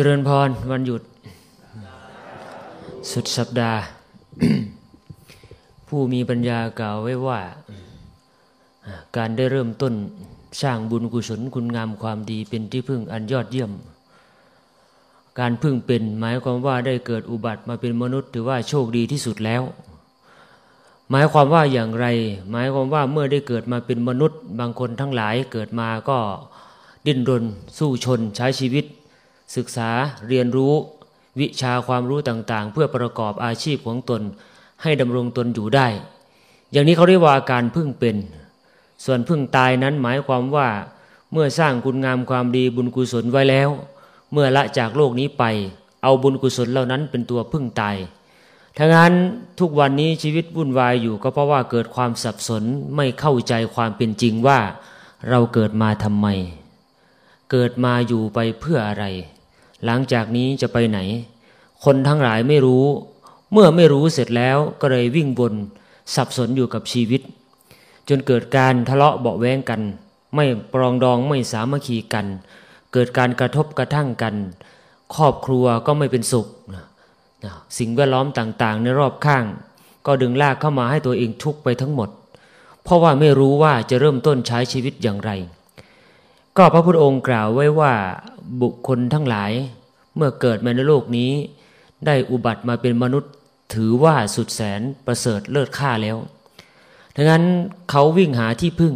จริญพรวันหยุด สุดสัปดาห์ ผู้มีปัญญากล่าวไว้ว่า การได้เริ่มต้นสร้างบุญกุศลคุณงามความดีเป็นที่พึ่งอันยอดเยี่ยม การพึ่งเป็นหมายความว่าได้เกิดอุบัติมาเป็นมนุษย์ถือว่าโชคดีที่สุดแล้ว หมายความว่าอย่างไร หมายความว่าเมื่อได้เกิดมาเป็นมนุษย์ บางคนทั้งหลายเกิดมาก็ดิ้นรนสู้ชนใช้ชีวิต ศึกษาเรียนรู้ วิชาความรู้ต่างๆ เพื่อประกอบอาชีพของตน ให้ดำรงตนอยู่ได้ อย่างนี้เขาเรียกว่าการพึ่งเป็น ส่วนพึ่งตายนั้นหมายความว่า เมื่อสร้างคุณงามความดีบุญกุศลไว้แล้ว เมื่อละจากโลกนี้ไป เอาบุญกุศลเหล่านั้นเป็นตัวพึ่งตายทั้งนั้นทุกวันนี้ชีวิตวุ่นวายอยู่ก็เพราะว่าเกิดความสับสนไม่เข้าใจความเป็นจริงว่า เราเกิดมาทำไม เกิดมาอยู่ไปเพื่ออะไร หลังจากนี้จะไปไหน คนทั้งหลายไม่รู้ เมื่อไม่รู้เสร็จแล้วก็เลยวิ่งบนสับสนอยู่กับชีวิต จนเกิดการทะเลาะเบาแวงกัน ไม่ปรองดองไม่สามัคคีกัน เกิดการกระทบกระทั่งกัน ครอบครัวก็ไม่เป็นสุข สิ่งแวดล้อมต่างๆ ในรอบข้าง ก็ดึงลากเข้ามาให้ตัวเองทุกไปทั้งหมด เพราะว่าไม่รู้ว่าจะเริ่มต้นใช้ชีวิตอย่างไร ก็พระพุทธองค์กล่าวไว้ว่าบุคคลทั้งหลาย เมื่อเกิดมาในโลกนี้ ได้อุบัติมาเป็นมนุษย์ถือว่าสุดแสนประเสริฐเลิศค่าแล้วดังนั้นเขาวิ่งหาที่พึ่ง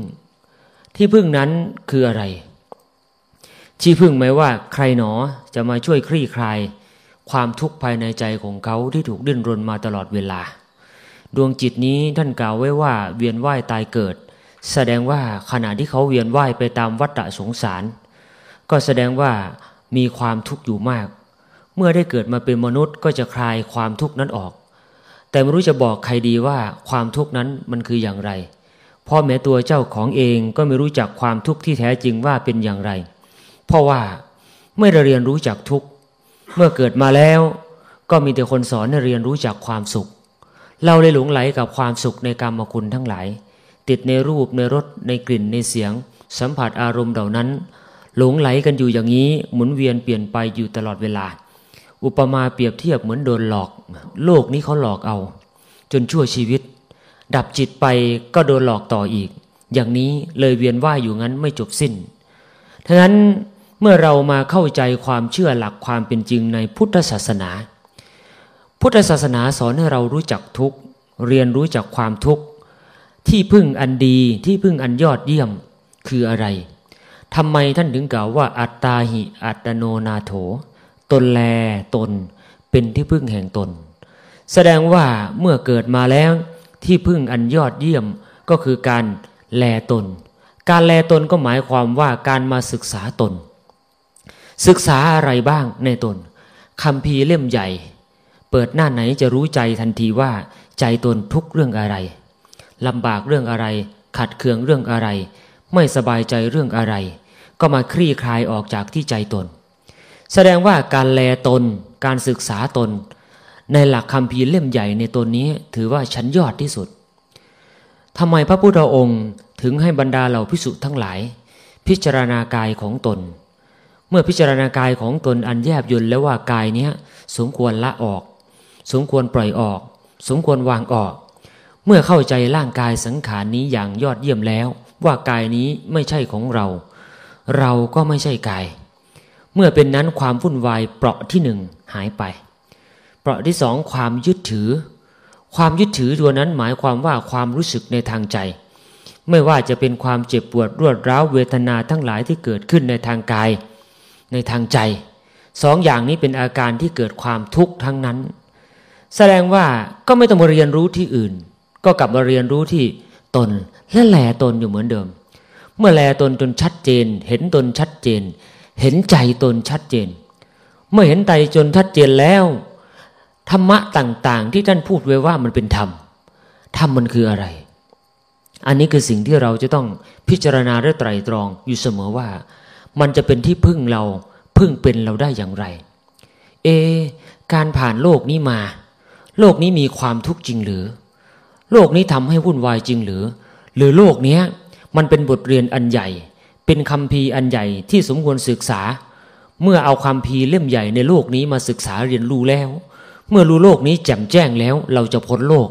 ที่พึ่งนั้นคืออะไร ที่พึ่งหมายว่าใครหนอจะมาช่วยคลี่คลาย ความทุกข์ภายในใจของเขาที่ถูกดิ้นรนมาตลอดเวลา ดวงจิตนี้ท่านกล่าวไว้ว่าเวียนว่ายตายเกิด แสดงว่าขณะที่เขาเวียนว่ายไปตามวัฏสงสาร ก็แสดงว่ามีความทุกข์อยู่มาก เมื่อได้เกิดมาเป็นมนุษย์ก็จะคลายความทุกข์นั้นออก แต่ไม่รู้จะบอกใครดีว่าความทุกข์นั้นมันคืออย่างไรพ่อแม้ตัวเจ้าของเองก็ไม่รู้จักความทุกข์ที่แท้จริงว่าเป็นอย่างไร เพราะว่าไม่ได้เรียนรู้จักทุกข์เมื่อเกิดมาแล้ว ก็มีแต่คนสอนให้เรียนรู้จากความสุข เราเลยหลงไหลกับความสุขในกรรมคุณทั้งหลาย ติดในรูปในรสในกลิ่นในเสียง สัมผัสอารมณ์เหล่านั้น หลงไหลกันอยู่อย่างนี้หมุนเวียนเปลี่ยนไปอยู่ตลอดเวลา อุปมาเปรียบเทียบเหมือนโดนหลอก โลกนี้เขาหลอกเอา จนชั่วชีวิต ดับจิตไปก็โดนหลอกต่ออีก อย่างนี้เลยเวียนว่ายอยู่งั้นไม่จบสิ้นทั้งนั้นเมื่อเรามาเข้าใจความเชื่อหลักความเป็นจริงในพุทธศาสนา พุทธศาสนาสอนให้เรารู้จักทุกเรียนรู้จักความทุกข์ ที่พึ่งอันดีที่พึ่งอันยอดเยี่ยมคืออะไรทำไมท่านถึงกล่าวว่า อัตตาหิ อัตโนนาโถ ตนแลตน เป็นที่พึ่งแห่งตน แสดงว่าเมื่อเกิดมาแล้วที่พึ่งอันยอดเยี่ยมก็คือการแลตน การแลตนก็หมายความว่าการมาศึกษาตน ศึกษาอะไรบ้างในตนคำพีเล่มใหญ่ เปิดหน้าไหนจะรู้ใจทันทีว่า ใจตนทุกเรื่องอะไร ลำบากเรื่องอะไร ขัดเคืองเรื่องอะไร ไม่สบายใจเรื่องอะไร ก็มาคลี่คลายออกจากที่ใจตน แสดงว่าการแลตน การศึกษาตน ในหลักคำพีเล่มใหญ่ในตนนี้ถือว่าชั้นยอดที่สุดทำไมพระพุทธองค์ถึงให้บรรดาเหล่าพิสุทั้งหลาย พิจารณากายของตน เมื่อพิจารณากายของตนอันแยบยนแล้วว่ากายเนี้ยสมควรละออก สมควรปล่อยออก สมควรวางออก เมื่อเข้าใจร่างกายสังขารนี้อย่างยอดเยี่ยมแล้ว ว่ากายนี้ไม่ใช่ของเรา เราก็ไม่ใช่กาย เมื่อเป็นนั้นความวุ่นวายเปราะที่หนึ่งหายไป เปราะที่สองความยึดถือ ความยึดถือตัวนั้นหมายความว่าความรู้สึกในทางใจ ไม่ว่าจะเป็นความเจ็บปวดรวดร้าวเวทนาทั้งหลายที่เกิดขึ้นในทางกาย ในทางใจสองอย่างนี้เป็นอาการที่เกิดความทุกข์ทั้งนั้น แสดงว่าก็ไม่ต้องมาเรียนรู้ที่อื่น ก็กลับมาเรียนรู้ที่ตนและแลตนอยู่เหมือนเดิม เมื่อแลตนจนชัดเจน เห็นตนชัดเจน เห็นใจตนชัดเจน เมื่อเห็นใจจนชัดเจนแล้วธรรมะต่างๆ ที่ท่านพูดไว้ว่ามันเป็นธรรมธรรมมันคืออะไร อันนี้คือสิ่งที่เราจะต้องพิจารณาและไตรตรองอยู่เสมอว่า มันจะเป็นที่พึ่งเราพึ่งเป็นเราได้อย่างไร เอ การผ่านโลกนี้มา โลกนี้มีความทุกข์จริงหรือ โลกนี้ทำให้วุ่นวายจริงหรือ หรือโลกนี้มันเป็นบทเรียนอันใหญ่ เป็นคำพีอันใหญ่ที่สมควรศึกษา เมื่อเอาความพีเล่มใหญ่ในโลกนี้มาศึกษาเรียนรู้แล้ว เมื่อรู้โลกนี้แจ่มแจ้งแล้ว เราจะพ้นโลก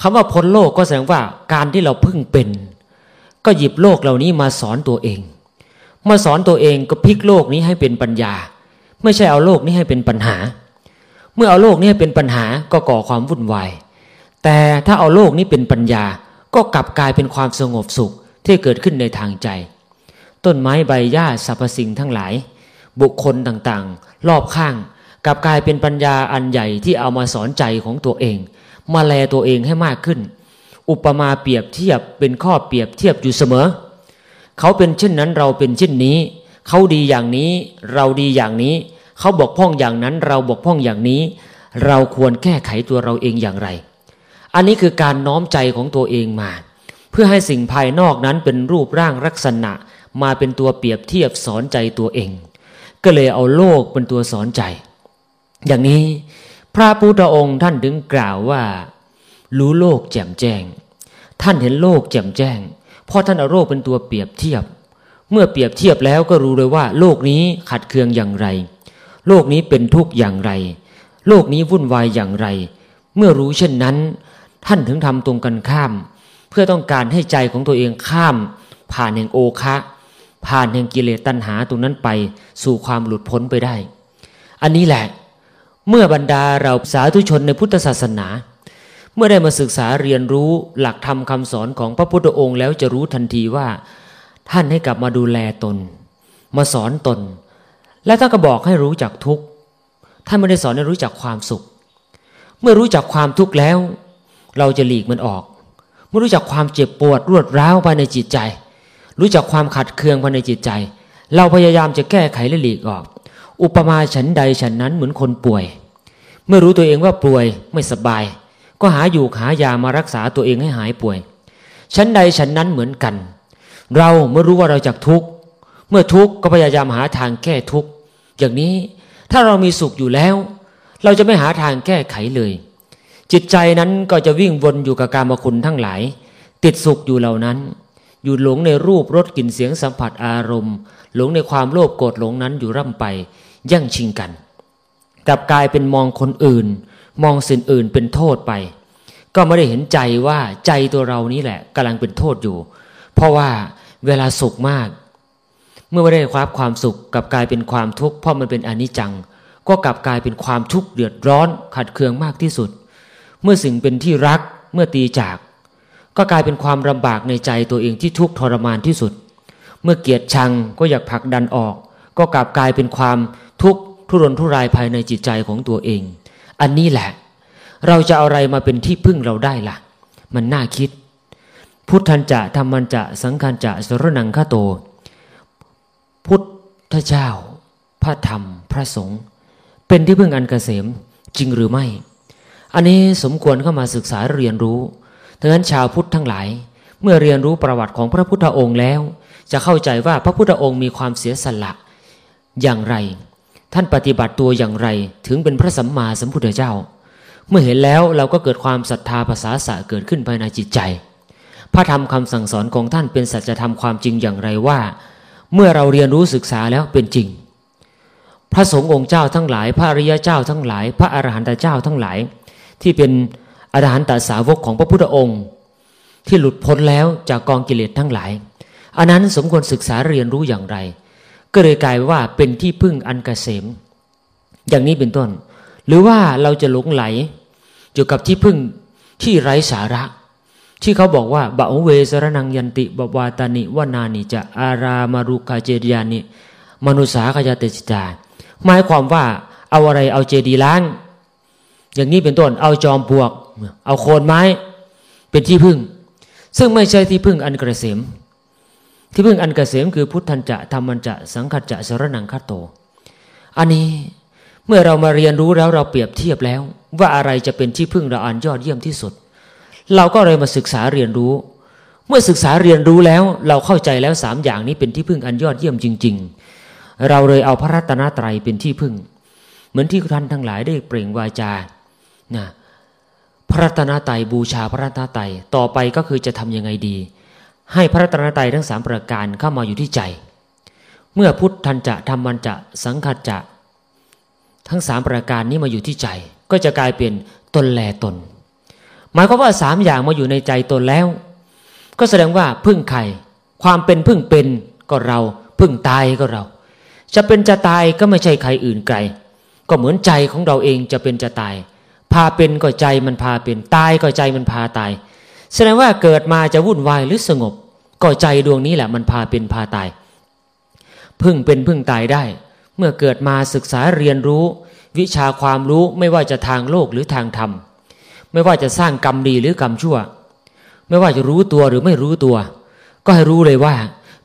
คำว่าพ้นโลกก็แสดงว่าการที่เราพึ่งเป็น ก็หยิบโลกเหล่านี้มาสอนตัวเองมาสอนตัวเองก็พลิกโลกนี้ให้เป็นปัญญา ไม่ใช่เอาโลกนี้ให้เป็นปัญหา เมื่อเอาโลกนี้ให้เป็นปัญหาก็ก่อความวุ่นวาย แต่ถ้าเอาโลกนี้เป็นปัญญาก็กลับกลายเป็นความสงบสุขที่เกิดขึ้นในทางใจ ต้นไม้ใบหญ้าสรรพสิ่งทั้งหลาย บุคคลต่างๆ รอบข้างกลับกลายเป็นปัญญาอันใหญ่ที่เอามาสอนใจของตัวเอง มาแลตัวเองให้มากขึ้น อุปมาเปรียบเทียบเป็นข้อเปรียบเทียบอยู่เสมอ เขาเป็นเช่นนั้นเราเป็นเช่นนี้ เขาดีอย่างนี้เราดีอย่างนี้ เขาบกพร่องอย่างนั้นเราบกพร่องอย่างนี้ เราควรแก้ไขตัวเราเองอย่างไร อันนี้คือการน้อมใจของตัวเองมา เพื่อให้สิ่งภายนอกนั้นเป็นรูปร่างลักษณะ มาเป็นตัวเปรียบเทียบสอนใจตัวเอง ก็เลยเอาโลกเป็นตัวสอนใจ อย่างนี้พระพุทธองค์ท่านถึงกล่าวว่า รู้โลกแจ่มแจ้ง ท่านเห็นโลกแจ่มแจ้ง เพราะท่านเอาโลกเป็นตัวเปรียบเทียบ เมื่อเปรียบเทียบแล้วก็รู้เลยว่า โลกนี้ขัดเคืองอย่างไร โลกนี้เป็นทุกข์อย่างไร โลกนี้วุ่นวายอย่างไร เมื่อรู้เช่นนั้น ท่านถึงทำตรงกันข้าม เพื่อต้องการให้ใจของตัวเองข้าม ผ่านแห่งโอคะ ผ่านแห่งกิเลสตัณหาตรงนั้นไปสู่ความหลุดพ้นไปได้ อันนี้แหละ เมื่อบรรดาเราสาธุชนในพุทธศาสนา เมื่อได้มาศึกษาเรียนรู้หลักธรรมคำสอนของพระพุทธองค์แล้วจะรู้ทันทีว่า ท่านให้กลับมาดูแลตน มาสอนตน และท่านก็บอกให้รู้จักทุกข์ท่านไม่ได้สอนให้รู้จักความสุข เมื่อรู้จักความทุกข์แล้ว เราจะหลีกมันออกเมื่อรู้จักความเจ็บปวดรวดร้าวภายในจิตใจ รู้จักความขัดเคืองภายในจิตใจ เราพยายามจะแก้ไขและหลีกออก อุปมาฉันใดฉันนั้นเหมือนคนป่วย เมื่อรู้ตัวเองว่าป่วยไม่สบาย ก็หาอยู่หายามารักษาตัวเองให้หายป่วยฉันใดฉันนั้นเหมือนกัน เราเมื่อรู้ว่าเราจะทุกข์เมื่อทุกข์ก็พยายามหาทางแก้ทุกข์อย่างนี้ถ้าเรามีสุขอยู่แล้ว เราจะไม่หาทางแก้ไขเลย จิตใจนั้นก็จะวิ่งวนอยู่กับการมคุณทั้งหลาย ติดสุขอยู่เหล่านั้น อยู่หลงในรูปรสกลิ่นเสียงสัมผัสอารมณ์ หลงในความโลภโกรธหลงนั้นอยู่ร่ำไปย่งชิงกันกลับกลายเป็นมองคนอื่น มองสิ่งอื่นเป็นโทษไป ก็ไม่ได้เห็นใจว่าใจตัวเรานี้แหละกำลังเป็นโทษอยู่ เพราะว่าเวลาสุขมาก เมื่อไม่ได้ความความสุขกลับกลายเป็นความทุกข์เพราะมันเป็นอนิจจัง ก็กลับกลายเป็นความทุกข์เดือดร้อนขัดเคืองมากที่สุด เมื่อสิ่งเป็นที่รักเมื่อตีจาก ก็กลายเป็นความลำบากในใจตัวเองที่ทุกข์ทรมานที่สุด เมื่อเกียดชังก็อยากผลักดันออก ก็กลับกลายเป็นความทุกข์ทุรนทุรายภายในจิตใจของตัวเอง อันนี้แหละ เราจะเอาอะไรมาเป็นที่พึ่งเราได้ละ่ะ มันน่าคิด พุทธันจะธรรมันจะสังคันจะสรนังฆาโต พุทธเจ้า พระธรรม พระสงฆ์เป็นที่พึ่งอันเกษมจริงหรือไม่ อันนี้สมควรเข้ามาศึกษาเรียนรู้ดังนั้นชาวพุทธทั้งหลาย เมื่อเรียนรู้ประวัติของพระพุทธองค์แล้ว จะเข้าใจว่าพระพุทธองค์มีความเสียสละอย่างไร ท่านปฏิบัติตัวอย่างไรถึงเป็นพระสัมมาสัมพุทธเจ้า เมื่อเห็นแล้วเราก็เกิดความศรัทธาภาษาสะเกิดขึ้นภายในจิตใจ พระธรรมคำสั่งสอนของท่านเป็นสัจธรรมความจริงอย่างไรว่า เมื่อเราเรียนรู้ศึกษาแล้วเป็นจริง พระสงฆ์องค์เจ้าทั้งหลาย พระอริยเจ้าทั้งหลาย พระอรหันตเจ้าทั้งหลาย ที่เป็นอรหันตสาวกของพระพุทธองค์ ที่หลุดพ้นแล้วจากกองกิเลสทั้งหลายอันนั้นสมควรศึกษาเรียนรู้อย่างไร ก็เลยกลายว่าเป็นที่พึ่งอันกเกษม อย่างนี้เป็นต้น หรือว่าเราจะหลงไหลอยู่กับที่พึ่งที่ไร้สาระ ที่เขาบอกว่าบะเวสรนังยันติบวาตานิวานานิจะอารามารุกาเจดียานิมนุษาขยาเตจิตาหมายความว่าเอาอะไรเอาเจดีล้าง อย่างนี้เป็นต้น เอาจอมปลวก เอาโคนไม้ เป็นที่พึ่ง ซึ่งไม่ใช่ที่พึ่งอันกระเสมที่พึ่งอันกเกษมคือพุทธันจะธรรมันจะสังขัดจะสรนังคโต อันนี้เมื่อเรามาเรียนรู้แล้วเราเปรียบเทียบแล้ว ว่าอะไรจะเป็นที่พึ่งเราอันยอดเยี่ยมที่สุด เราก็เลยมาศึกษาเรียนรู้ เมื่อศึกษาเรียนรู้แล้วเราเข้าใจแล้วสามอย่างนี้เป็นที่พึ่งอันยอดเยี่ยมจริง ๆ เราเลยเอาพระรัตนตรัยเป็นที่พึ่ง เหมือนที่ท่านทั้งหลายได้เปล่งวาจา นะพระรัตนตรัยบูชาพระรัตนตรัยต่อไปก็คือจะทํำยังไงดี ให้พระรัตนตรัยทั้งสามประการเข้ามาอยู่ที่ใจ เมื่อพุทธันจะธรรมันจะสังขจะทั้งสามประการนี้มาอยู่ที่ใจ ก็จะกลายเป็นตนแลตน หมายความว่าสามอย่างมาอยู่ในใจตนแล้ว ก็แสดงว่าพึ่งใครความเป็นพึ่งเป็นก็เราพึ่งตายก็เรา จะเป็นจะตายก็ไม่ใช่ใครอื่นไกล ก็เหมือนใจของเราเองจะเป็นจะตาย พาเป็นก็ใจมันพาเป็น ตายก็ใจมันพาตาย แสดงว่าเกิดมาจะวุ่นวายหรือสงบ ก็ใจดวงนี้แหละมันพาเป็นพาตาย พึ่งเป็นพึ่งตายได้ เมื่อเกิดมาศึกษาเรียนรู้ วิชาความรู้ไม่ว่าจะทางโลกหรือทางธรรม ไม่ว่าจะสร้างกรรมดีหรือกรรมชั่ว ไม่ว่าจะรู้ตัวหรือไม่รู้ตัว ก็ให้รู้เลยว่า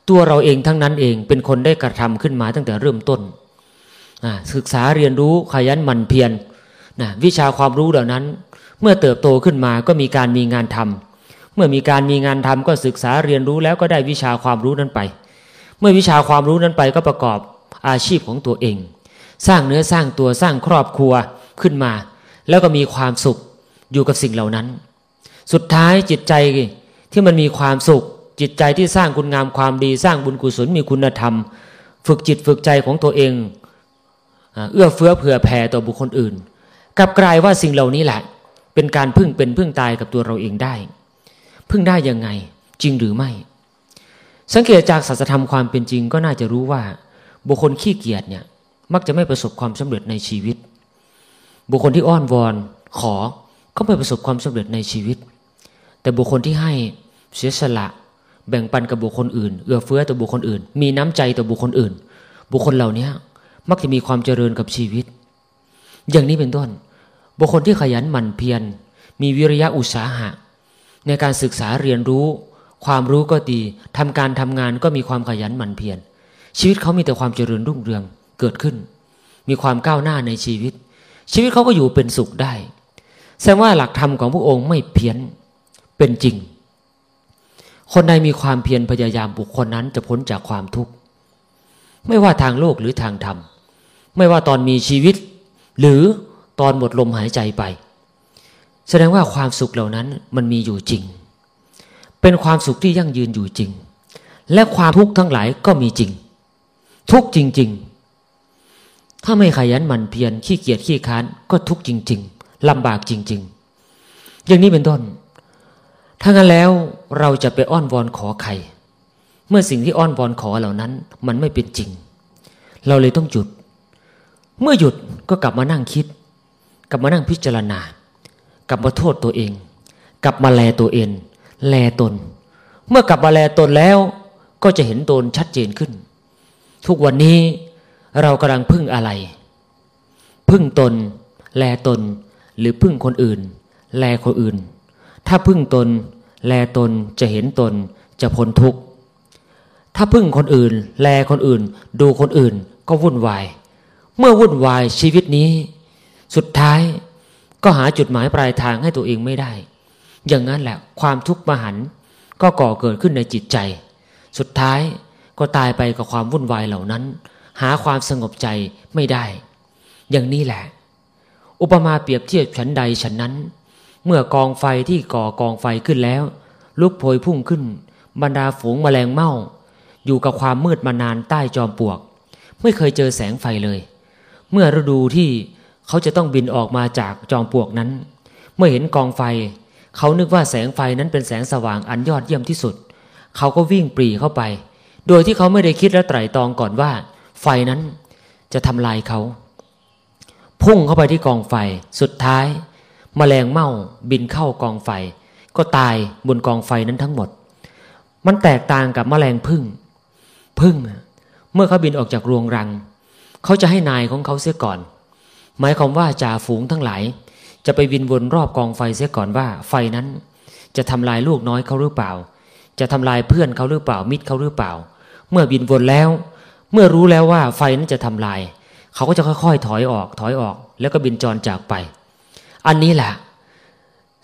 ตัวเราเองทั้งนั้นเองเป็นคนได้กระทำขึ้นมาตั้งแต่เริ่มต้นศึกษาเรียนรู้ขยันหมั่นเพียร นะวิชาความรู้เหล่านั้น เมื่อเติบโตขึ้นมาก็มีการมีงานทำเมื่อมีการมีงานทำก็ศึกษาเรียนรู้แล้วก็ได้วิชาความรู้นั้นไป เมื่อวิชาความรู้นั้นไปก็ประกอบอาชีพของตัวเอง สร้างเนื้อสร้างตัวสร้างครอบครัวขึ้นมา แล้วก็มีความสุขอยู่กับสิ่งเหล่านั้น สุดท้ายจิตใจที่มันมีความสุข จิตใจที่สร้างคุณงามความดี สร้างบุญกุศลมีคุณธรรม ฝึกจิตฝึกใจของตัวเองเอื้อเฟื้อเผื่อแผ่ต่อบุคคลอื่น กลับกลายว่าสิ่งเหล่านี้แหละ เป็นการพึ่งเป็นพึ่งตายกับตัวเราเองได้ พึ่งได้ยังไงจริงหรือไม่ สังเกตจากสัจธรรมความเป็นจริงก็น่าจะรู้ว่า บุคคลขี้เกียจเนี่ยมักจะไม่ประสบความสำเร็จในชีวิต บุคคลที่อ้อนวอนขอก็ไม่ประสบความสำเร็จในชีวิต แต่บุคคลที่ให้เสียสละแบ่งปันกับบุคคลอื่น เอื้อเฟื้อต่อบุคคลอื่น มีน้ำใจต่อบุคคลอื่น บุคคลเหล่านี้มักจะมีความเจริญกับชีวิต อย่างนี้เป็นต้น บุคคลที่ขยันหมั่นเพียร มีวิริยะอุตสาหะ ในการศึกษาเรียนรู้ ความรู้ก็ดีทำการทำงานก็มีความขยันหมั่นเพียร ชีวิตเขามีแต่ความเจริญรุ่งเรืองเกิดขึ้น มีความก้าวหน้าในชีวิต ชีวิตเขาก็อยู่เป็นสุขได้ แสดงว่าหลักธรรมของพระองค์ไม่เพี้ยนเป็นจริง คนใดมีความเพียรพยายามบุคคลนั้นจะพ้นจากความทุกข์ไม่ว่าทางโลกหรือทางธรรม ไม่ว่าตอนมีชีวิต หรือ ตอนหมดลมหายใจไป แสดงว่าความสุขเหล่านั้นมันมีอยู่จริง เป็นความสุขที่ยั่งยืนอยู่จริง และความทุกข์ทั้งหลายก็มีจริง ทุกจริง ๆ ถ้าไม่ขยันหมั่นเพียรขี้เกียจขี้ค้านก็ทุกจริง ๆลำบากจริง ๆ อย่างนี้เป็นต้นถ้างั้นแล้วเราจะไปอ้อนวอนขอใคร เมื่อสิ่งที่อ้อนวอนขอเหล่านั้น มันไม่เป็นจริง เราเลยต้องหยุด เมื่อหยุดก็กลับมานั่งคิด กลับมานั่งพิจารณา กลับมาโทษตัวเอง กลับมาแลตัวเอง แลตน เมื่อกลับมาแลตนแล้วก็จะเห็นตนชัดเจนขึ้น ทุกวันนี้เรากำลังพึ่งอะไร พึ่งตน แลตน หรือพึ่งคนอื่น แลคนอื่น ถ้าพึ่งตน แลตนจะเห็นตนจะพ้นทุกข์ถ้าพึ่งคนอื่น แลคนอื่น ดูคนอื่น ก็วุ่นวาย เมื่อวุ่นวายชีวิตนี้ สุดท้ายก็หาจุดหมายปลายทางให้ตัวเองไม่ได้ อย่างนั้นแหละความทุกข์มหันก็ก่อเกิดขึ้นในจิตใจ สุดท้ายก็ตายไปกับความวุ่นวายเหล่านั้น หาความสงบใจไม่ได้ อย่างนี้แหละ อุปมาเปรียบเทียบฉันใดฉันนั้น เมื่อกองไฟที่ก่อกองไฟขึ้นแล้ว ลุกโพยพุ่งขึ้น บรรดาฝูงแมลงเม่า อยู่กับความมืดมานานใต้จอมปลวก ไม่เคยเจอแสงไฟเลย เมื่อฤดูที่ เขาจะต้องบินออกมาจากจอมปลวกนั้น เมื่อเห็นกองไฟ เขานึกว่าแสงไฟนั้นเป็นแสงสว่างอันยอดเยี่ยมที่สุด เขาก็วิ่งปรีเข้าไป โดยที่เขาไม่ได้คิดและไตร่ตรองก่อนว่า ไฟนั้นจะทำลายเขา พุ่งเข้าไปที่กองไฟ สุดท้ายมแมลงเม่าบินเข้ากองไฟ ก็ตายบนกองไฟนั้นทั้งหมด มันแตกต่างกับมแมลงพึ่งพึ่ง เมื่อเขาบินออกจากรวงรัง เขาจะให้นายของเขาเสียก่อน หมายความว่าจ่าฝูงทั้งหลาย จะไปบินวนรอบกองไฟเสียก่อนว่า ไฟนั้น จะทำลายลูกน้อยเขาหรือเปล่า จะทำลายเพื่อนเขาหรือเปล่ามิตรเขาหรือเปล่า เมื่อบินวนแล้ว เมื่อรู้แล้วว่าไฟนั้นจะทำลาย เขาก็จะค่อยๆ ถอยออก ถอยออก แล้วก็บินจรจากไป อันนี้แหละ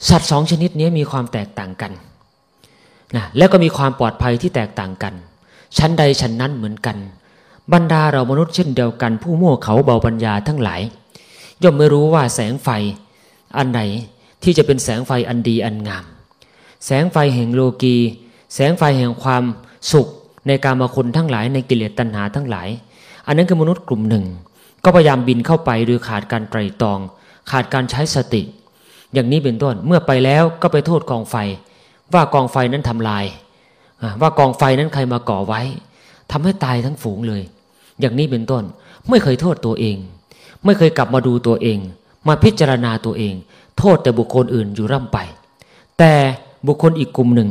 สัตว์สองชนิดนี้มีความแตกต่างกันนะแล้วก็มีความปลอดภัยที่แตกต่างกัน ชั้นใดชั้นนั้นเหมือนกัน บรรดาเรามนุษย์เช่นเดียวกันผู้โม่เขาเบาปัญญาทั้งหลาย ย่อมไม่รู้ว่าแสงไฟ อันไหนที่จะเป็นแสงไฟอันดีอันงาม แสงไฟแห่งโลกี แสงไฟแห่งความสุขในการมาคนทั้งหลายในกิเลสตัณหาทั้งหลาย อันนั้นคือมนุษย์กลุ่มหนึ่ง ก็พยายามบินเข้าไปโดยขาดการไตรตรอง ขาดการใช้สติ อย่างนี้เป็นต้นเมื่อไปแล้วก็ไปโทษกองไฟ ว่ากองไฟนั้นทำลาย ว่ากองไฟนั้นใครมาก่อไว้ทำให้ตายทั้งฝูงเลย อย่างนี้เป็นต้นไม่เคยโทษตัวเอง ไม่เคยกลับมาดูตัวเอง มาพิจารณาตัวเอง โทษแต่บุคคลอื่นอยู่ร่ำไป แต่บุคคลอีกกลุ่มหนึ่ง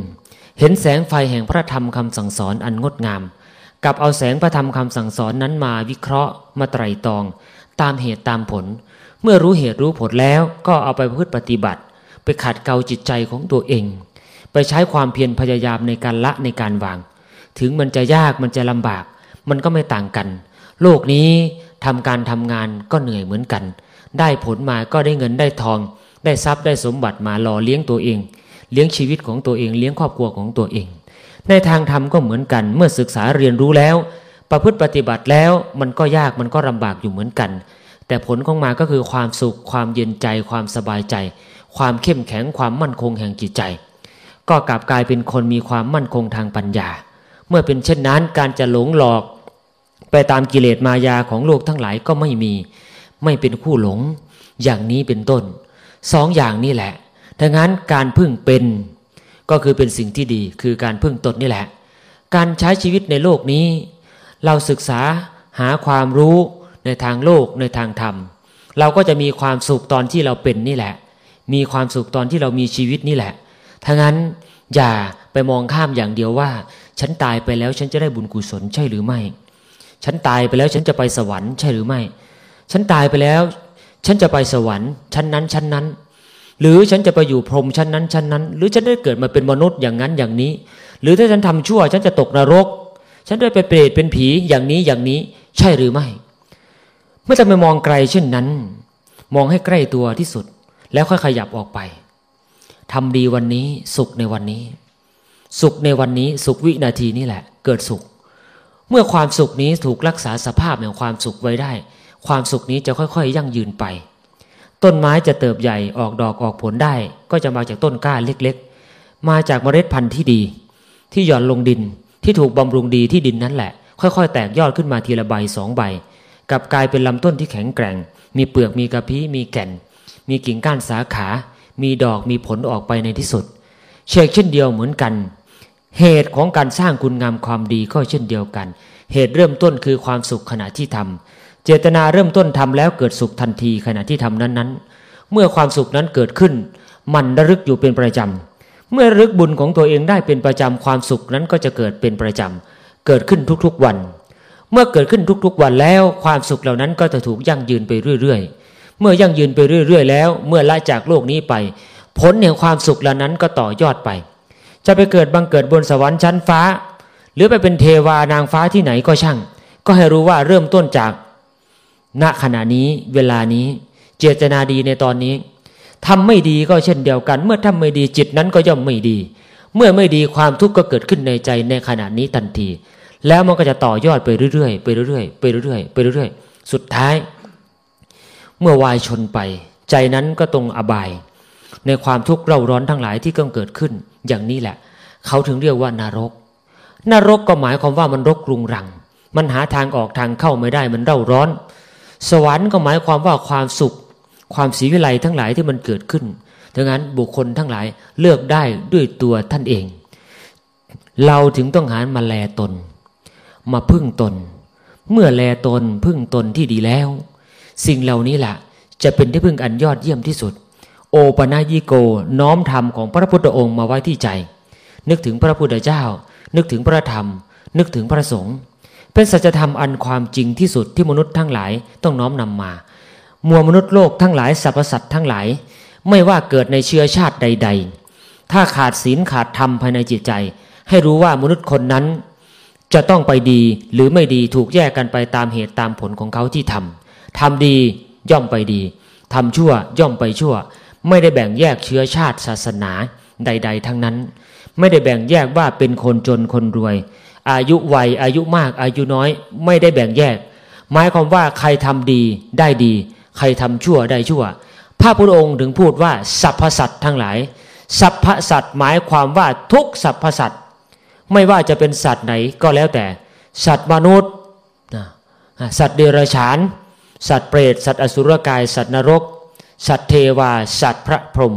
เห็นแสงไฟแห่งพระธรรมคำสั่งสอนอันงดงามกับเอาแสงพระธรรมคำสั่งสอนนั้นมาวิเคราะห์ มาไตรตรอง ตามเหตุตามผล เมื่อรู้เหตุรู้ผลแล้วก็เอาไปพืชปฏิบัติ ไปขัดเกลาจิตใจของตัวเอง ไปใช้ความเพียรพยายามในการละในการวาง ถึงมันจะยากมันจะลำบาก มันก็ไม่ต่างกัน โลกนี้ ทำการทำงานก็เหนื่อยเหมือนกัน ได้ผลมาก็ได้เงินได้ทอง ได้ทรัพย์ได้สมบัติมาหล่อเลี้ยงตัวเอง เลี้ยงชีวิตของตัวเอง เลี้ยงครอบครัวของตัวเอง ในทางธรรมก็เหมือนกัน เมื่อศึกษาเรียนรู้แล้ว ประพฤติปฏิบัติแล้วมันก็ยากมันก็ลำบากอยู่เหมือนกัน แต่ผลของมาก็คือความสุข ความเย็นใจ ความสบายใจ ความเข้มแข็งความมั่นคงแห่งจิตใจ ก็กลับกลายเป็นคนมีความมั่นคงทางปัญญา เมื่อเป็นเช่นนั้นการจะหลงหลอก ไปตามกิเลสมายาของโลกทั้งหลายก็ไม่มี ไม่เป็นคู่หลง อย่างนี้เป็นต้น สองอย่างนี้แหละดังนั้นการพึ่งเป็นก็คือเป็นสิ่งที่ดีคือการพึ่งตนนี่แหละ การใช้ชีวิตในโลกนี้ เราศึกษาหาความรู้ในทางโลกในทางธรรม เราก็จะมีความสุขตอนที่เราเป็นนี่แหละ มีความสุขตอนที่เรามีชีวิตนี่แหละทั้งนั้นอย่าไปมองข้ามอย่างเดียวว่า ฉันตายไปแล้วฉันจะได้บุญกุศลใช่หรือไม่ ฉันตายไปแล้วฉันจะไปสวรรค์ใช่หรือไม่ ฉันตายไปแล้ว ฉันจะไปสวรรค์ชั้นนั้นชั้นนั้น หรือฉันจะไปอยู่พรหมชั้นนั้นชั้นนั้น หรือฉันได้เกิดมาเป็นมนุษย์อย่างนั้นอย่างนี้ หรือถ้าฉันทำชั่ว ฉันจะตกนรก ฉันได้ไปเปรตเป็นผีอย่างนี้อย่างนี้ ใช่หรือไม่ เมื่อจะไปมองไกลเช่นนั้น มองให้ใกล้ตัวที่สุด แล้วค่อยขยับออกไปทำดีวันนี้สุขในวันนี้ สุขในวันนี้สุขวินาทีนี้แหละ เกิดสุข เมื่อความสุขนี้ถูกรักษาสภาพแห่งความสุขไว้ได้ ความสุขนี้จะค่อยๆ ยั่งยืนไป ต้นไม้จะเติบใหญ่ออกดอกออกผลได้ ก็จะมาจากต้นกล้าเล็กๆ มาจากเมล็ดพันธุ์ที่ดี ที่หย่อนลงดินที่ถูกบำรุงดีที่ดินนั้นแหละ ค่อยๆ แตกยอดขึ้นมาทีละใบสองใบกับกลายเป็นลำต้นที่แข็งแกร่ง มีเปลือกมีกระพี้มีแก่น มีกิ่งก้านสาขา มีดอกมีผลออกไปในที่สุด เชกเช่นเดียวเหมือนกัน เหตุของการสร้างคุณงามความดีก็เช่นเดียวกัน เหตุเริ่มต้นคือความสุขขณะที่ทำเจตนาเริ่มต้นทำแล้วเกิดสุขทันทีขณะที่ทำนั้นๆ เมื่อความสุขนั้นเกิดขึ้น มันระลึกอยู่เป็นประจำ เมื่อระลึกบุญของตัวเองได้เป็นประจำความสุขนั้นก็จะเกิดเป็นประจำ เกิดขึ้นทุกๆวัน เมื่อเกิดขึ้นทุกๆวันแล้วความสุขเหล่านั้นก็จะถูกยั่งยืนไปเรื่อยๆ เมื่อยั่งยืนไปเรื่อยๆ แล้ว เมื่อละจากโลกนี้ไป ผลแห่งความสุขเหล่านั้นก็ต่อยอดไป จะไปเกิดบังเกิดบนสวรรค์ชั้นฟ้า หรือไปเป็นเทวานางฟ้าที่ไหนก็ช่าง ก็ให้รู้ว่าเริ่มต้นจาก ณขณะนี้เวลานี้ เจตนาดีในตอนนี้ทำไม่ดีก็เช่นเดียวกัน เมื่อทำไม่ดีจิตนั้นก็ย่อมไม่ดี เมื่อไม่ดีความทุกข์ก็เกิดขึ้นในใจในขณะนี้ทันที แล้วมันก็จะต่อยอดไปเรื่อยๆไปเรื่อยๆไปเรื่อยๆไปเรื่อยๆ สุดท้าย เมื่อวายชนไป ใจนั้นก็ตรงอบาย ในความทุกข์เร่าร้อนทั้งหลายที่ก็เกิดขึ้น อย่างนี้แหละ เขาถึงเรียกว่านรก นรกก็หมายความว่ามันรกรุงรัง มันหาทางออกทางเข้าไม่ได้มันเร่าร้อน สวรรค์ก็หมายความว่าความสุข ความสีวิไลทั้งหลายที่มันเกิดขึ้นดังนั้นบุคคลทั้งหลายเลือกได้ด้วยตัวท่านเอง เราถึงต้องหามาแลตน มาพึ่งตน เมื่อแลตนพึ่งตนที่ดีแล้ว สิ่งเหล่านี้แหละจะเป็นที่พึ่งอันยอดเยี่ยมที่สุด โอปนายิโกน้อมธรรมของพระพุทธองค์มาไว้ที่ใจ นึกถึงพระพุทธเจ้า นึกถึงพระธรรม นึกถึงพระสงฆ์เป็นสัจธรรมอันความจริงที่สุดที่มนุษย์ทั้งหลายต้องน้อมนำมามัวมนุษย์โลกทั้งหลายสรรพสัตว์ทั้งหลาย ไม่ว่าเกิดในเชื้อชาติใด ๆ ถ้าขาดศีลขาดธรรมภายในจิตใจ ให้รู้ว่ามนุษย์คนนั้น จะต้องไปดีหรือไม่ดีถูกแยกกันไปตามเหตุตามผลของเขาที่ทำทำดีย่อมไปดีทำชั่วย่อมไปชั่ว ไม่ได้แบ่งแยกเชื้อชาติศาสนาใด ๆ ทั้งนั้น ไม่ได้แบ่งแยกว่าเป็นคนจนคนรวย อายุวัยอายุมากอายุน้อย ไม่ได้แบ่งแยก หมายความว่าใครทำดีได้ดี ใครทำชั่วได้ชั่ว พระพุทธองค์ถึงพูดว่าสรรพสัตว์ทั้งหลายสรรพสัตว์หมายความว่าทุกสรรพสัตว์ไม่ว่าจะเป็นสัตว์ไหนก็แล้วแต่ สัตว์มนุษย์สัตว์เดรัจฉาน สัตว์เปรต สัตว์อสุรกาย สัตว์นรก สัตว์เทวา สัตว์พระพรหม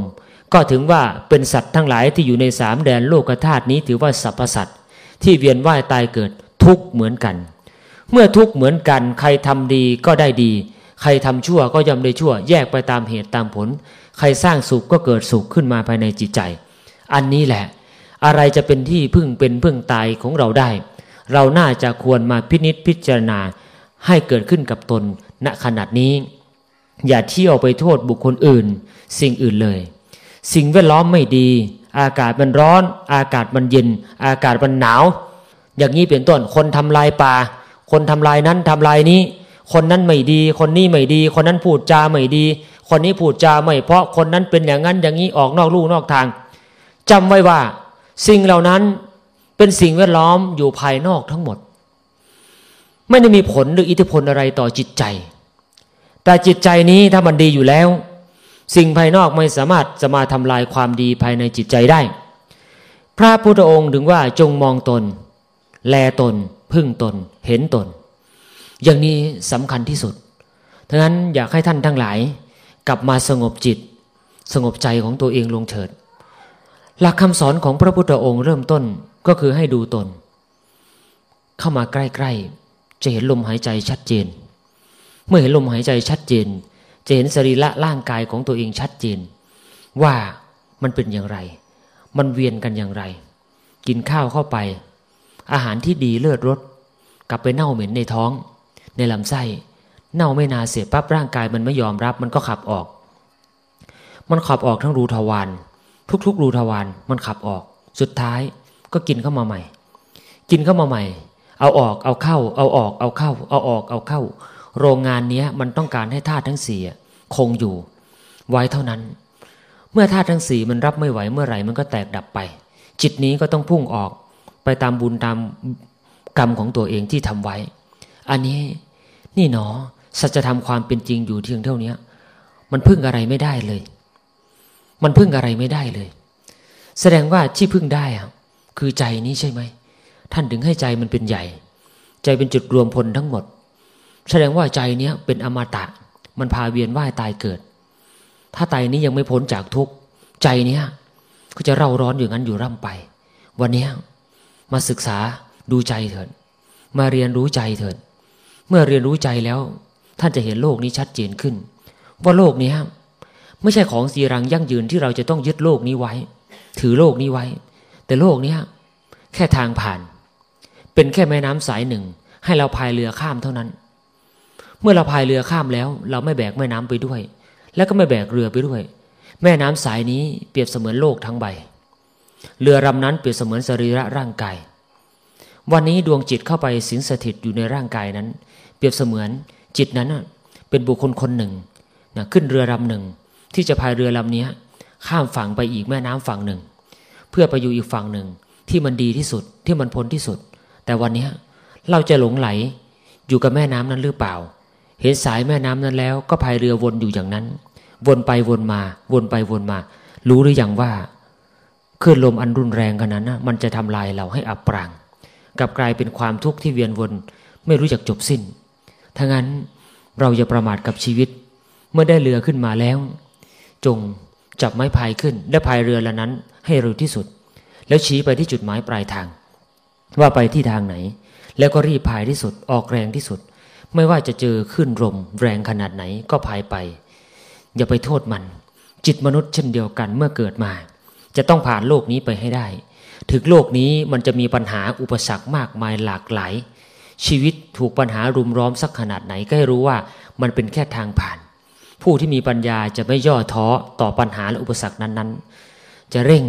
ก็ถึงว่าเป็นสัตว์ทั้งหลายที่อยู่ในสามแดนโลกธาตุนี้ถือว่าสรรพสัตว์ที่เวียนว่ายตายเกิดทุกเหมือนกัน เมื่อทุกเหมือนกันใครทำดีก็ได้ดี ใครทำชั่วก็ย่อมได้ชั่ว แยกไปตามเหตุตามผล ใครสร้างสุขก็เกิดสุขขึ้นมาภายในจิตใจ อันนี้แหละ อะไรจะเป็นที่พึ่งเป็นพึ่งตายของเราได้ เราน่าจะควรมาพินิษพิจารณาให้เกิดขึ้นกับตนณขนาดนี้ อย่าเที่ยวไปโทษบุคคลอื่น สิ่งอื่นเลย สิ่งแวดล้อมไม่ดี อากาศมันร้อน อากาศมันเย็น อากาศมันหนาว อย่างนี้เป็นต้นคนทำลายป่า คนทำลายนั้นทำลายนี้ คนนั้นไม่ดี คนนี้ไม่ดี คนนั้นพูดจาไม่ดี คนนี้พูดจาไม่เพราะคนนั้นเป็นอย่างนั้นอย่างนี้ออกนอกลู่นอกทางจำไว้ว่า สิ่งเหล่านั้นเป็นสิ่งแวดล้อมอยู่ภายนอกทั้งหมด ไม่ได้มีผลหรืออิทธิพลอะไรต่อจิตใจ แต่จิตใจนี้ถ้ามันดีอยู่แล้ว สิ่งภายนอกไม่สามารถจะมาทำลายความดีภายในจิตใจได้ พระพุทธองค์ถึงว่าจงมองตน แลตน พึ่งตน เห็นตน อย่างนี้สำคัญที่สุดดังนั้นอยากให้ท่านทั้งหลาย กลับมาสงบจิต สงบใจของตัวเองลงเถิด หลักคำสอนของพระพุทธองค์เริ่มต้นก็คือให้ดูตน เข้ามาใกล้ๆ จะเห็นลมหายใจชัดเจน เมื่อเห็นลมหายใจชัดเจนจะเห็นสรีระร่างกายของตัวเองชัดเจน ว่ามันเป็นอย่างไร มันเวียนกันอย่างไร กินข้าวเข้าไป อาหารที่ดีเลือดรสกลับไปเน่าเหม็นในท้อง ในลำไส้ เน่าไม่นาเสียปั๊บร่างกายมันไม่ยอมรับ มันก็ขับออก มันขับออกทั้งรูทวารทุกๆ รูทวารมันขับออก สุดท้ายก็กินเข้ามาใหม่ กินเข้ามาใหม่ เอาออกเอาเข้า เอาออกเอาเข้า เอาออกเอาเข้า โรงงานนี้มันต้องการให้ธาตุทั้งสี่คงอยู่ ไว้เท่านั้น เมื่อธาตุทั้งสี่มันรับไม่ไหวเมื่อไหร่มันก็แตกดับไป จิตนี้ก็ต้องพุ่งออกไปตามบุญตามกรรมของตัวเองที่ทำไว้ อันนี้นี่หนอสัจธรรมความเป็นจริงอยู่เพียงเท่านี้มันพึ่งอะไรไม่ได้เลย มันพึ่งอะไรไม่ได้เลย แสดงว่าที่พึ่งได้คือใจนี้ใช่ไหม ท่านถึงให้ใจมันเป็นใหญ่ ใจเป็นจุดรวมพลทั้งหมด แสดงว่าใจเนี้ยเป็นอมตะ มันพาเวียนว่ายตายเกิด ถ้าใจนี้ยังไม่พ้นจากทุกข์ใจเนี้ยก็จะเร่าร้อนอยู่งั้นอยู่ร่ำไป วันนี้มาศึกษาดูใจเถิด มาเรียนรู้ใจเถิด เมื่อเรียนรู้ใจแล้ว ท่านจะเห็นโลกนี้ชัดเจนขึ้น ว่าโลกนี้ไม่ใช่ของสีรังยั่งยืนที่เราจะต้องยึดโลกนี้ไว้ ถือโลกนี้ไว้ แต่โลกนี้แค่ทางผ่าน เป็นแค่แม่น้ำสายหนึ่ง ให้เราพายเรือข้ามเท่านั้น เมื่อเราพายเรือข้ามแล้ว เราไม่แบกแม่น้ำไปด้วย และก็ไม่แบกเรือไปด้วย แม่น้ำสายนี้เปรียบเสมือนโลกทั้งใบ เรือลำนั้นเปรียบเสมือนสรีระร่างกาย วันนี้ดวงจิตเข้าไปสิงสถิตอยู่ในร่างกายนั้น เปรียบเสมือนจิตนั้นเป็นบุคคลคนหนึ่งนะขึ้นเรือลำหนึ่ง ที่จะพายเรือลำนี้ข้ามฝั่งไปอีกแม่น้ำฝั่งหนึ่ง เพื่อไปอยู่อีกฝั่งหนึ่งที่มันดีที่สุดที่มันพ้นที่สุด แต่วันนี้เราจะหลงไหลอยู่กับแม่น้ำนั้นหรือเปล่า เห็นสายแม่น้ำนั้นแล้ว ก็พายเรือวนอยู่อย่างนั้น วนไปวนมา วนไปวนมา รู้หรือยังว่าคลื่นลมอันรุนแรงขนาดนั้นมันจะทำลายเราให้อับปรางกลับกลายเป็นความทุกข์ที่เวียนวนไม่รู้จักจบสิ้นถ้างั้นเราอย่าประมาทกับชีวิต เมื่อได้เรือขึ้นมาแล้ว จงจับไม้พายขึ้น และพายเรือลำนั้นให้เร็วที่สุด แล้วชี้ไปที่จุดหมายปลายทาง ว่าไปที่ทางไหน แล้วก็รีบพายที่สุดออกแรงที่สุด ไม่ว่าจะเจอขึ้นลมแรงขนาดไหนก็พายไป อย่าไปโทษมัน จิตมนุษย์เช่นเดียวกันเมื่อเกิดมา จะต้องผ่านโลกนี้ไปให้ได้ ถึงโลกนี้มันจะมีปัญหาอุปสรรคมากมายหลากหลาย ชีวิตถูกปัญหารุมร้อมสักขนาดไหนก็ให้รู้ว่ามันเป็นแค่ทางผ่าน ผู้ที่มีปัญญาจะไม่ย่อท้อต่อปัญหาและอุปสรรคนั้นๆ จะเร่ง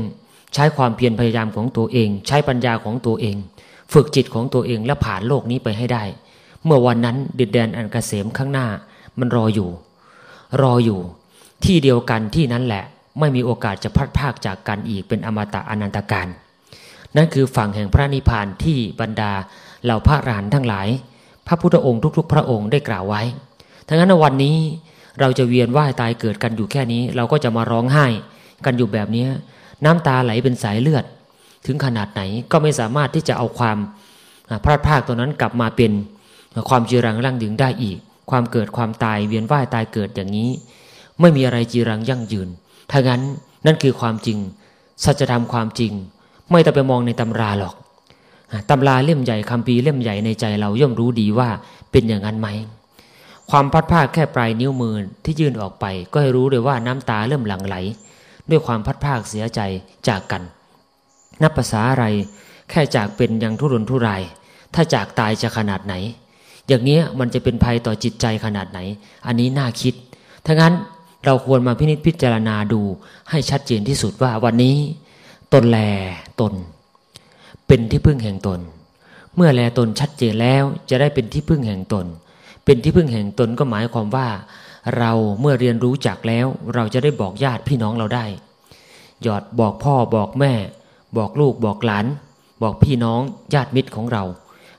ใช้ความเพียรพยายามของตัวเอง ใช้ปัญญาของตัวเอง ฝึกจิตของตัวเองและผ่านโลกนี้ไปให้ได้ เมื่อวันนั้นดินแดนอันกเกษมข้างหน้า มันรออยู่ รออยู่ ที่เดียวกันที่นั้นแหละ ไม่มีโอกาสจะพัดภาคจากกันอีกเป็นอมตะอนันตการ นั่นคือฝั่งแห่งพระนิพพานที่บรรดาเหล่าพระรหันทั้งหลาย พระพุทธองค์ทุก ๆ พระองค์ได้กล่าวไว้ทั้งนั้นวันนี้เราจะเวียนว่ายตายเกิดกันอยู่แค่นี้ เราก็จะมาร้องไห้ กันอยู่แบบนี้น้ำตาไหลเป็นสายเลือด ถึงขนาดไหนก็ไม่สามารถที่จะเอาความพลาดพลาดตัวนั้นกลับมาเป็น ความจีรังรั่งยืนได้อีก ความเกิดความตายเวียนว่ายตายเกิดอย่างนี้ ไม่มีอะไรจีรังยั่งยืนถ้างั้นนั่นคือความจริง สัจธรรมความจริง ไม่ต้องไปมองในตำราหรอกตำราเล่มใหญ่คำพีเล่มใหญ่ในใจเราย่อมรู้ดีว่าเป็นอย่างนั้นไหมความพัดภาแค่ปลายนิ้วมือที่ยื่นออกไป ก็ให้รู้เลยว่าน้ำตาเริ่มหลั่งไหล ด้วยความพัดภาเสียใจจากกัน นับภาษาอะไร แค่จากเป็นยังทุรนทุราย ถ้าจากตายจะขนาดไหน อย่างนี้มันจะเป็นภัยต่อจิตใจขนาดไหน อันนี้น่าคิดถ้างั้นเราควรมาพินิจพิจารณาดูให้ชัดเจนที่สุดว่าวันนี้ ตนแลตน เป็นที่พึ่งแห่งตน เมื่อแลตนชัดเจนแล้วจะได้เป็นที่พึ่งแห่งตน เป็นที่พึ่งแห่งตนก็หมายความว่า เราเมื่อเรียนรู้จักแล้ว เราจะได้บอกญาติพี่น้องเราได้ หยอดบอกพ่อบอกแม่ บอกลูกบอกหลาน บอกพี่น้องญาติมิตรของเรา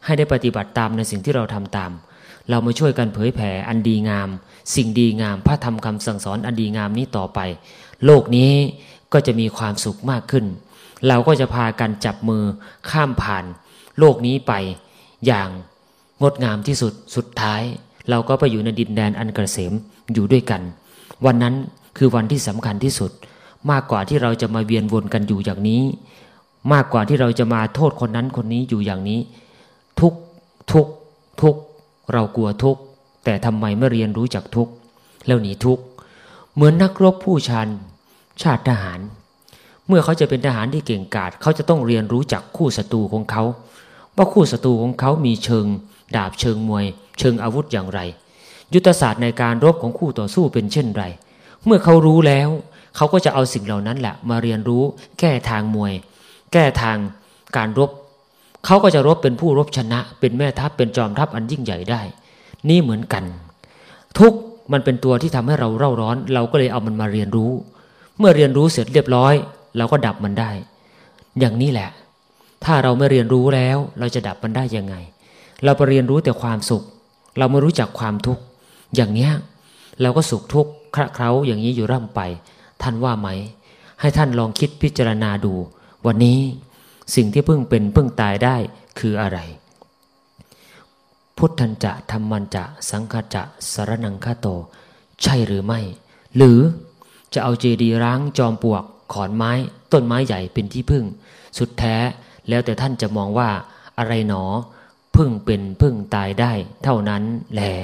ให้ได้ปฏิบัติตามในสิ่งที่เราทำตาม เรามาช่วยกันเผยแผ่อันดีงาม สิ่งดีงาม พระธรรมคำสั่งสอนอันดีงามนี้ต่อไป โลกนี้ก็จะมีความสุขมากขึ้น เราก็จะพากันจับมือข้ามผ่าน โลกนี้ไป อย่างงดงามที่สุดสุดท้าย เราก็ไปอยู่ในดินแดนอันกระเสมอยู่ด้วยกัน วันนั้นคือวันที่สำคัญที่สุด มากกว่าที่เราจะมาเวียนวนกันอยู่อย่างนี้ มากกว่าที่เราจะมาโทษคนนั้นคนนี้อยู่อย่างนี้ ทุกทุกทุกเรากลัวทุกแต่ทำไมไม่เรียนรู้จักทุกแล้วหนีทุกเหมือนนักรบผู้ชัน ชาติทหาร เมื่อเขาจะเป็นทหารที่เก่งกาจเขาจะต้องเรียนรู้จักคู่ศัตรูของเขา ว่าคู่ศัตรูของเขามีเชิง ดาบเชิงมวย เชิงอาวุธอย่างไร ยุทธศาสตร์ในการรบของคู่ต่อสู้เป็นเช่นไร เมื่อเขารู้แล้ว เขาก็จะเอาสิ่งเหล่านั้นแหละมาเรียนรู้ แก้ทางมวย แก้ทางการรบ เขาก็จะรบเป็นผู้รบชนะ เป็นแม่ทัพเป็นจอมทัพอันยิ่งใหญ่ได้ นี่เหมือนกัน ทุกมันเป็นตัวที่ทำให้เราเร่าร้อน เราก็เลยเอามันมาเรียนรู้ เมื่อเรียนรู้เสร็จเรียบร้อย เราก็ดับมันได้ อย่างนี้แหละ ถ้าเราไม่เรียนรู้แล้ว เราจะดับมันได้ยังไง เราไปเรียนรู้แต่ความสุข เราไม่รู้จักความทุกข์อย่างเนี้ยเราก็สุขทุกข์คระเคล้าอย่างนี้อยู่ร่ำไป ท่านว่าไหม ให้ท่านลองคิดพิจารณาดู วันนี้ สิ่งที่เพิ่งเป็นเพิ่งตายได้คืออะไร พุทธันจะธรรมันจะสังฆจะสารนังฆาโต ใช่หรือไม่ หรือจะเอาเจดีร้างจอมปลวกขอนไม้ ต้นไม้ใหญ่เป็นที่พึ่ง สุดแท้แล้วแต่ท่านจะมองว่าอะไรหนอ พึ่งเป็นพึ่งตายได้ เท่านั้นแหละ